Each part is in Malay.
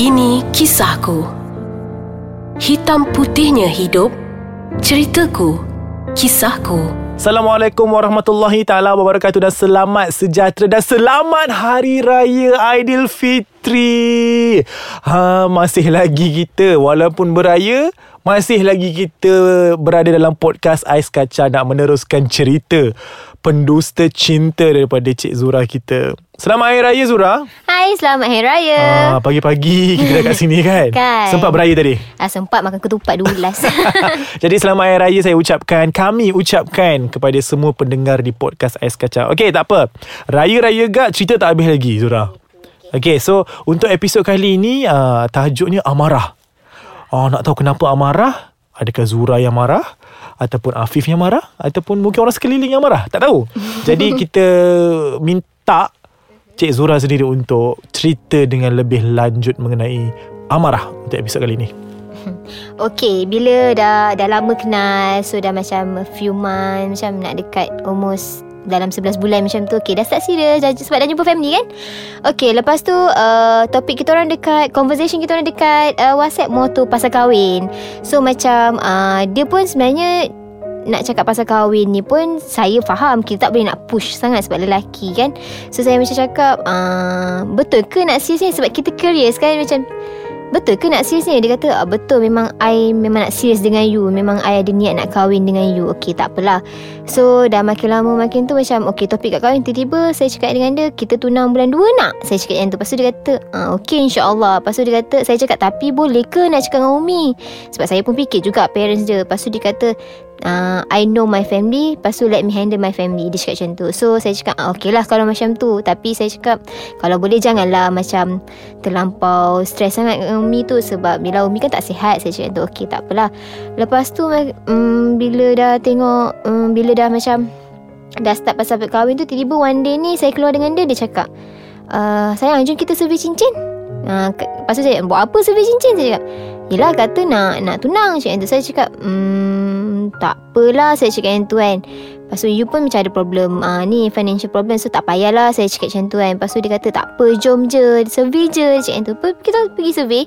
Ini kisahku. Hitam putihnya hidup. Ceritaku. Kisahku. Assalamualaikum warahmatullahi taala wabarakatuh dan selamat sejahtera dan selamat hari raya Aidilfitri. Ha masih lagi kita walaupun beraya masih lagi kita berada dalam podcast Ais Kaca nak meneruskan cerita pendusta cinta daripada Cik Zura kita. Selamat Hari Raya Zura. Hai, selamat Hari Raya. Ah, pagi-pagi kita dah kat sini kan? Kan. Sempat beraya tadi? Ah, sempat makan ketupat dua gelas. Jadi selamat Hari Raya saya ucapkan Kami ucapkan kepada semua pendengar di podcast Ais Kacang Okey tak apa Raya-raya gak cerita tak habis lagi Zura Okey so untuk episod kali ini uh, Tajuknya Amarah uh, Nak tahu kenapa Amarah Adakah Zura yang marah Ataupun Afif yang marah Ataupun mungkin orang sekeliling yang marah Tak tahu Jadi kita minta Cik Zura sendiri untuk cerita dengan lebih lanjut mengenai amarah untuk episod kali ini. okay, bila dah dah lama kenal, so dah macam a few months, macam nak dekat almost dalam 11 bulan macam tu Okay dah start serius dah, Sebab dah jumpa family kan Okay lepas tu uh, Topik kita orang dekat Conversation kita orang dekat uh, WhatsApp tu pasal kahwin So macam uh, Dia pun sebenarnya nak cakap pasal kahwin ni pun Saya faham Kita tak boleh nak push sangat Sebab lelaki kan? So saya macam cakap uh, Betul ke nak serius ni? Sebab kita curious kan? Macam Betul ke nak serius ni? Dia kata ah, Betul memang I memang nak serius dengan you. Memang I ada niat nak kahwin dengan you. Okay tak apalah. So dah makin lama makin tu Macam okay topik kat kahwin Tiba-tiba saya cakap dengan dia Kita tunang bulan 2 nak. Saya cakap yang tu. Lepas tu dia kata ah, Okay insyaAllah. Lepas tu dia kata Saya cakap tapi boleh ke nak cakap dengan Umi? Sebab saya pun fikir juga parents dia. Lepas tu dia kata uh, I know my family Lepas tu let me handle my family Dia cakap macam tu. So saya cakap ah, Okay lah kalau macam tu. Tapi saya cakap Kalau boleh janganlah macam Terlampau stres sangat dengan Umi tu. Sebab bila Umi kan tak sihat Saya cakap tu Okay tak apalah. Lepas tu um, Bila dah tengok um, Bila dah macam Dah start pasal kahwin tu Tiba-tiba one day ni Saya keluar dengan dia Dia cakap uh, Sayang jom kita survey cincin. Uh, Lepas tu saya Buat apa survey cincin? Saya cakap Yelah kata nak nak tunang. Saya cakap hmm, Tak apalah Saya cakap yang tu kan. Lepas tu you pun macam ada problem. Uh, Ni financial problem So tak payahlah Saya cakap macam tu kan. Lepas tu dia kata Tak apa jom je Survey je Dia cakap yang tu. Kita pergi survey.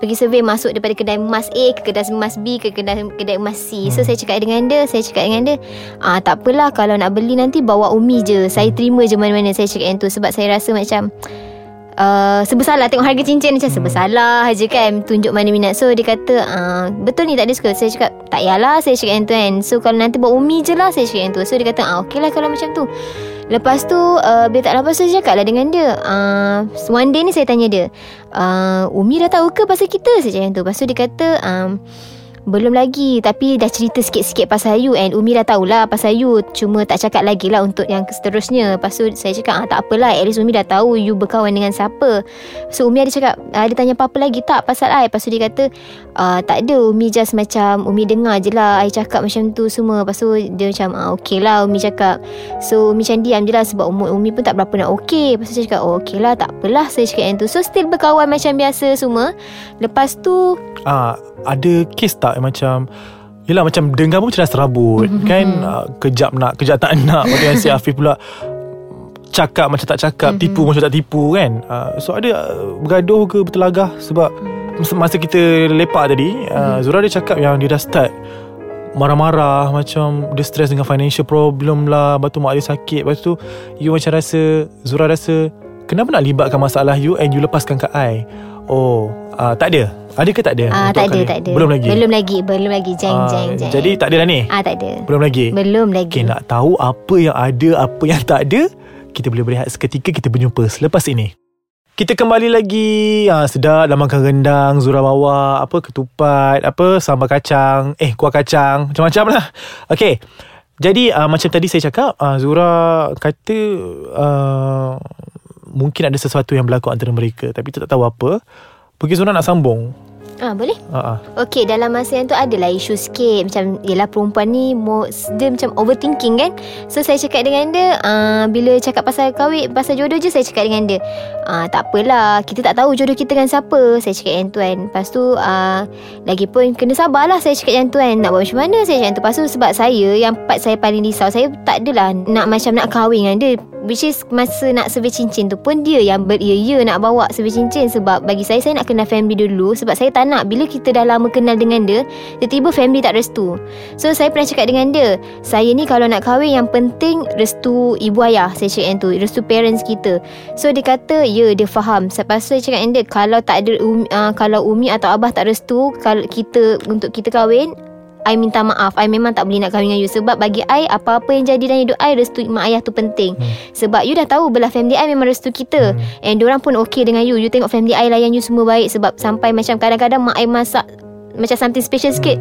Pergi survey masuk daripada kedai emas A ke kedai emas B ke kedai kedai emas C. So saya cakap dengan dia, saya cakap dengan dia, ah tak apalah kalau nak beli nanti bawa Umi je. Saya terima je mana-mana saya cakap yang tu. Sebab saya rasa macam Uh, sebesarlah tengok harga cincin macam sebesarlah aja kan tunjuk mana minat. So dia kata uh, betul ni tak ada suka. Saya cakap tak yalah saya cakap yang tu kan. So kalau nanti buat umi je lah saya cakap yang tu. So dia kata ah, okey lah kalau macam tu. Lepas tu uh, bila tak lepas saya cakap lah dengan dia uh, one day ni saya tanya dia uh, umi dah tahu ke pasal kita saya cakap yang tu. Lepas tu dia kata um, belum lagi Tapi dah cerita sikit-sikit pasal you And Umi dah tahulah pasal you Cuma tak cakap lagi lah Untuk yang seterusnya. Lepas tu saya cakap ah, Tak apalah At least Umi dah tahu You berkawan dengan siapa. So Umi ada cakap ah, Dia tanya apa-apa lagi? Tak Pasal I. Lepas tu dia kata ah, Tak ada Umi just macam Umi dengar je lah I cakap macam tu semua. Lepas tu dia macam ah, Okay lah Umi cakap. So Umi macam diam je lah Sebab umur Umi pun tak berapa nak okay Lepas tu saya cakap Oh okay lah tak apalah Saya cakap yang tu. So still berkawan macam biasa semua. Lepas tu Ah, ada kes tak yang macam Yelah macam dengar pun macam dah serabut Mhm. Kan ah, Kejap nak Kejap tak nak Lepas tu yang si Afif pula Cakap macam tak cakap Mhm. Tipu macam tak tipu kan Ah, So ada ah, bergaduh ke bertelagah Sebab masa- kita lepak tadi ah, Mhm. Zura dia cakap yang dia dah start Marah-marah Macam Dia stress dengan financial problem lah Lepas tu mak dia sakit Lepas tu You macam rasa Zura rasa Kenapa nak libatkan masalah you And you lepaskan kat I Oh uh, Tak ada Ada ke tak ada? Ah, Tak ada tak ada. Belum lagi? Belum lagi Belum lagi. Jeng Ah, jeng jeng. Jadi tak ada dah ni? Ah tak ada. Belum lagi? Belum lagi. Okay nak tahu Apa yang ada Apa yang tak ada Kita boleh berehat seketika Kita berjumpa selepas ini. Kita kembali lagi. Ha, Sedap dah makan rendang Zura bawa Apa ketupat Apa sambal kacang. Eh kuah kacang. Macam-macam lah. Okay Jadi uh, macam tadi saya cakap uh, Zura kata uh, Mungkin ada sesuatu yang berlaku antara mereka Tapi kita tak tahu apa. Mungkin Zura nak sambung Ah boleh? Uh, uh. Okay dalam masa yang tu adalah isu sikit. Macam Yelah perempuan ni Dia macam overthinking kan? So saya cakap dengan dia uh, Bila cakap pasal kahwin Pasal jodoh je Saya cakap dengan dia. Uh, Tak apalah Kita tak tahu jodoh kita dengan siapa. Saya cakap yang tu kan Lepas tu uh, Lagipun kena sabarlah Saya cakap yang tu kan Nak buat macam mana? Saya cakap yang tu Lepas tu sebab saya Yang part saya paling risau Saya tak adalah Nak macam nak kahwin dengan dia Which is Masa nak survey cincin tu pun Dia yang beria-ya Nak bawa survey cincin. Sebab bagi saya Saya nak kenal family dulu. Sebab saya tak nak Bila kita dah lama kenal dengan dia Tiba-tiba family tak restu. So saya pernah cakap dengan dia Saya ni kalau nak kahwin Yang penting Restu ibu ayah Saya cakap tu Restu parents kita. So dia kata Ya dia faham. Lepas tu saya cakap dengan dia Kalau tak ada umi, uh, Kalau umi atau abah tak restu Kalau kita Untuk kita kahwin I minta maaf. I memang tak boleh nak kahwin dengan you Sebab bagi I Apa-apa yang jadi dalam hidup I Restu mak ayah tu penting. Hmm. Sebab you dah tahu Belah family I memang restu kita. Hmm. And diorang pun okay dengan you. You tengok family I layan you semua baik Sebab sampai macam kadang-kadang Mak I masak Macam something special sikit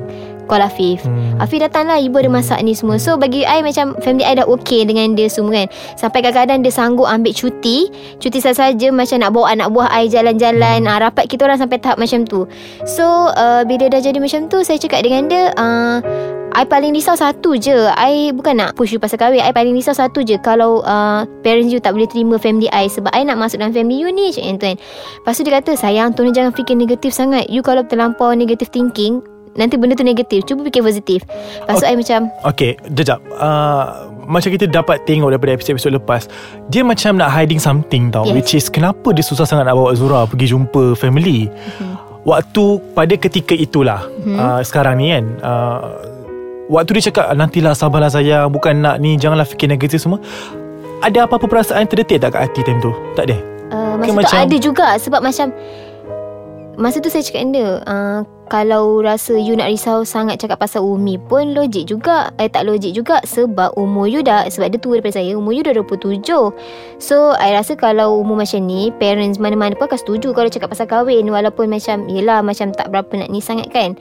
Call Afif. Hmm. Afif datang lah Ibu ada masak ni semua. So bagi I macam Family I dah okay Dengan dia semua kan. Sampai kadang-kadang Dia sanggup ambil cuti. Cuti saja-saja Macam nak bawa anak buah I jalan-jalan. Hmm. uh, Rapat kita orang Sampai tahap macam tu. So uh, Bila dah jadi macam tu Saya cakap dengan dia uh, I paling risau satu je. I bukan nak push you pasal kahwin. I paling risau satu je Kalau uh, parents you tak boleh terima family I. Sebab I nak masuk dalam family you ni Macam tu kan. Lepas tu dia kata Sayang tolong jangan fikir negatif sangat. You kalau terlampau negative thinking Nanti benda tu negatif Cuba fikir positif. Lepas tu Okay. I macam Okay Jejap uh, Macam kita dapat tengok Daripada episod-episod lepas Dia macam nak hiding something tau Yes. Which is Kenapa dia susah sangat Nak bawa Zura Pergi jumpa family? Mhm. Waktu Pada ketika itulah uh, Sekarang ni kan uh, Waktu dia cakap Nantilah sabarlah sayang. Bukan nak ni Janganlah fikir negatif semua. Ada apa-apa perasaan Terdetik tak kat hati time tu? Tak ada? Uh, Masa tu macam- ada juga Sebab macam Masa tu saya cakap dengan dia uh, Kalau rasa you nak risau sangat Cakap pasal Umi pun Logik juga. Eh tak logik juga Sebab umur you dah Sebab dia tua daripada saya Umur you dah 27 So I rasa kalau umur macam ni Parents mana-mana pun akan setuju Kalau cakap pasal kahwin Walaupun macam Yelah macam tak berapa nak ni sangat kan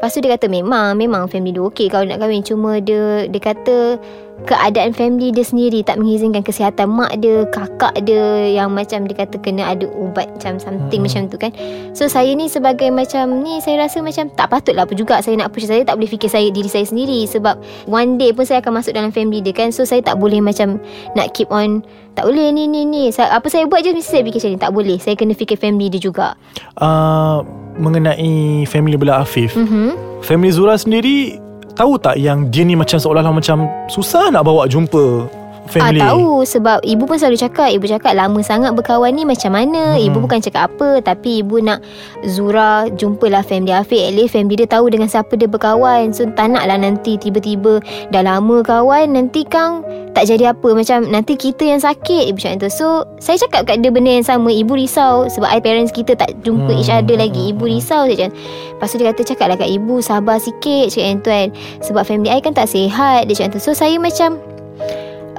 Lepas tu dia kata memang Memang family dia okey. Kalau nak kahwin Cuma dia Dia kata Keadaan family dia sendiri Tak mengizinkan kesihatan mak dia Kakak dia Yang macam dia kata Kena ada ubat Macam something Hmm. macam tu kan. So saya ni sebagai macam ni Saya rasa macam Tak patut lah apa juga Saya nak push Saya tak boleh fikir saya Diri saya sendiri. Sebab One day pun saya akan masuk dalam family dia kan. So saya tak boleh macam Nak keep on Tak boleh ni ni ni. Saya, Apa saya buat je Mesti saya fikir macam ni. Tak boleh. Saya kena fikir family dia juga. Uh, Mengenai Family belah Afif. Mm-hmm. Family Zura sendiri Tahu tak yang dia ni macam seolah-olah macam Susah nak bawa jumpa Family. Ah tahu sebab ibu pun selalu cakap ibu cakap lama sangat berkawan ni macam mana? Hmm. ibu bukan cakap apa tapi ibu nak Zura jumpalah family Afiq. At least family dia tahu dengan siapa dia berkawan. So tak naklah nanti tiba-tiba dah lama kawan nanti kang tak jadi apa. Macam nanti kita yang sakit ibu cakap tu so saya cakap kat dia benda yang sama ibu risau. Sebab I parents kita tak jumpa Hmm. each other lagi. Ibu risau Lepas tu dia kata cakaplah kat ibu sabar sikit cakap yang tu kan. Sebab family I kan tak sihat dia cakap tu so saya macam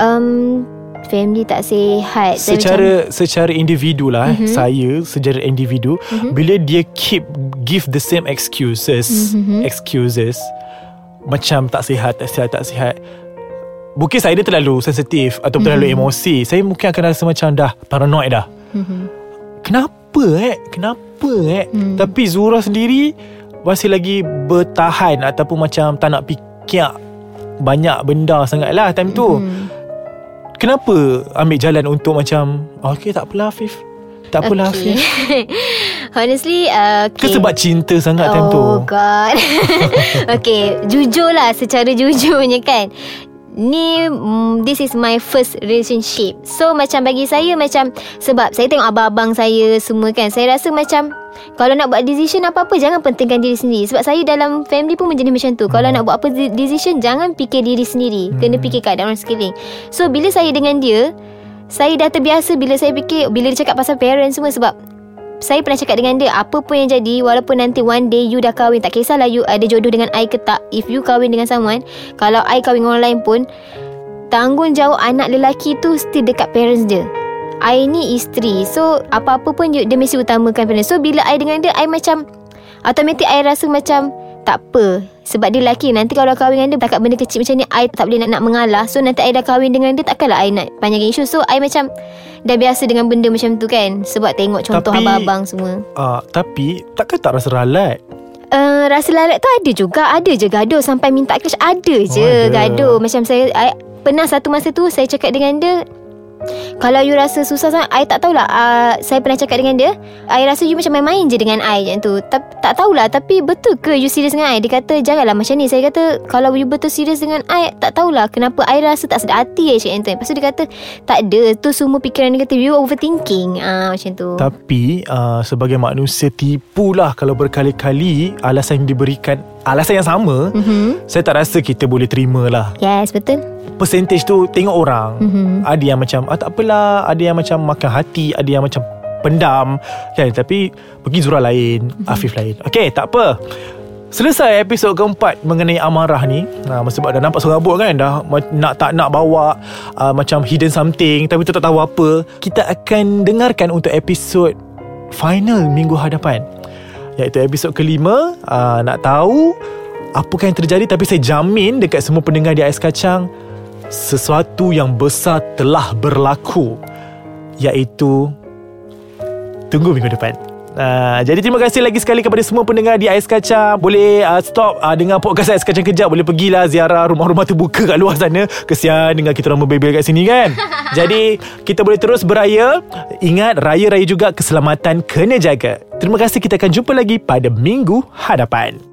um, family tak sihat Secara secara individu lah mm-hmm. saya secara individu Mhm. mm-hmm. bila dia keep give the same excuses Mhm. excuses macam tak sihat tak sihat tak sihat mungkin saya dia terlalu sensitif atau Mhm. terlalu emosi saya mungkin akan rasa macam dah paranoid dah mm-hmm. kenapa eh kenapa eh Hmm. tapi Zura sendiri masih lagi bertahan ataupun macam tak nak fikir banyak benda sangat lah time tu Hmm. Kenapa ambil jalan untuk macam Okay tak apalah Afif. Tak apalah okay. Afif. Honestly uh, okay. Ke sebab cinta sangat time tu? Oh god. Okay Jujur lah Secara jujurnya kan Ni mm, This is my first relationship. So macam bagi saya Macam Sebab saya tengok abang-abang saya Semua kan Saya rasa macam Kalau nak buat decision apa-apa Jangan pentingkan diri sendiri. Sebab saya dalam family pun Menjadi macam tu. Kalau nak buat apa de- decision Jangan fikir diri sendiri. Kena fikir keadaan orang sekeliling. So bila saya dengan dia Saya dah terbiasa Bila saya fikir Bila dia cakap pasal parents semua Sebab saya pernah cakap dengan dia Apa pun yang jadi Walaupun nanti one day You dah kahwin Tak kisahlah you ada jodoh dengan I ke tak If you kahwin dengan someone Kalau I kahwin dengan orang lain pun Tanggungjawab anak lelaki tu Still dekat parents dia. I ni isteri So apa-apa pun Dia mesti utamakan parents. So bila I dengan dia I macam Automatic I rasa macam Tak apa Sebab dia lelaki. Nanti kalau kahwin dengan dia Takat benda kecil macam ni I tak boleh nak, nak mengalah. So nanti I dah kahwin dengan dia Takkanlah I nak panjangkan isu. So I macam Dah biasa dengan benda macam tu kan? Sebab tengok contoh Tapi- abang-abang semua. Uh, Tapi Takkan tak rasa ralat Uh, rasa lalat tu ada juga. Ada je gaduh Sampai minta cash. Ada je Oh, ada. gaduh. Macam saya I, Pernah satu masa tu Saya cakap dengan dia Kalau you rasa susah sangat I tak tahulah. Uh, Saya pernah cakap dengan dia I rasa you macam main-main je dengan I macam tu. Tak, tak tahulah Tapi betul ke you serius dengan I? Dia kata janganlah macam ni. Saya kata Kalau you betul serius dengan I Tak tahulah Kenapa I rasa tak sedar hati I cakap macam tu Lepas tu dia kata Tak ada Tu semua fikiran dia kata You overthinking. Uh, Macam tu. Tapi uh, sebagai manusia tipulah kalau berkali-kali alasan yang diberikan alasan yang sama, Mhm. saya tak rasa kita boleh terima lah. Yes betul Percentage tu tengok orang. Mhm. Ada yang macam ah tak apalah, ada yang macam makan hati, ada yang macam pendam kan tapi pergi Zura lain, Afif lain. Okey, tak apa. Selesai episod keempat mengenai amarah ni ha, Sebab dah nampak serabut kan Dah nak tak nak bawa uh, Macam hidden something Tapi tu tak tahu apa Kita akan dengarkan untuk episod Final minggu hadapan Iaitu episod kelima uh, Nak tahu Apakah yang terjadi Tapi saya jamin Dekat semua pendengar di Ais Kacang Sesuatu yang besar telah berlaku Iaitu Tunggu minggu depan Uh, jadi terima kasih lagi sekali kepada semua pendengar di Ais Kacang. Boleh uh, stop uh, dengar podcast Ais Kacang kejap. Boleh pergilah ziarah rumah-rumah terbuka kat luar sana. Kesian dengan kita orang berbebel kat sini kan? Jadi kita boleh terus beraya. Ingat raya-raya juga keselamatan kena jaga. Terima kasih. Kita akan jumpa lagi pada minggu hadapan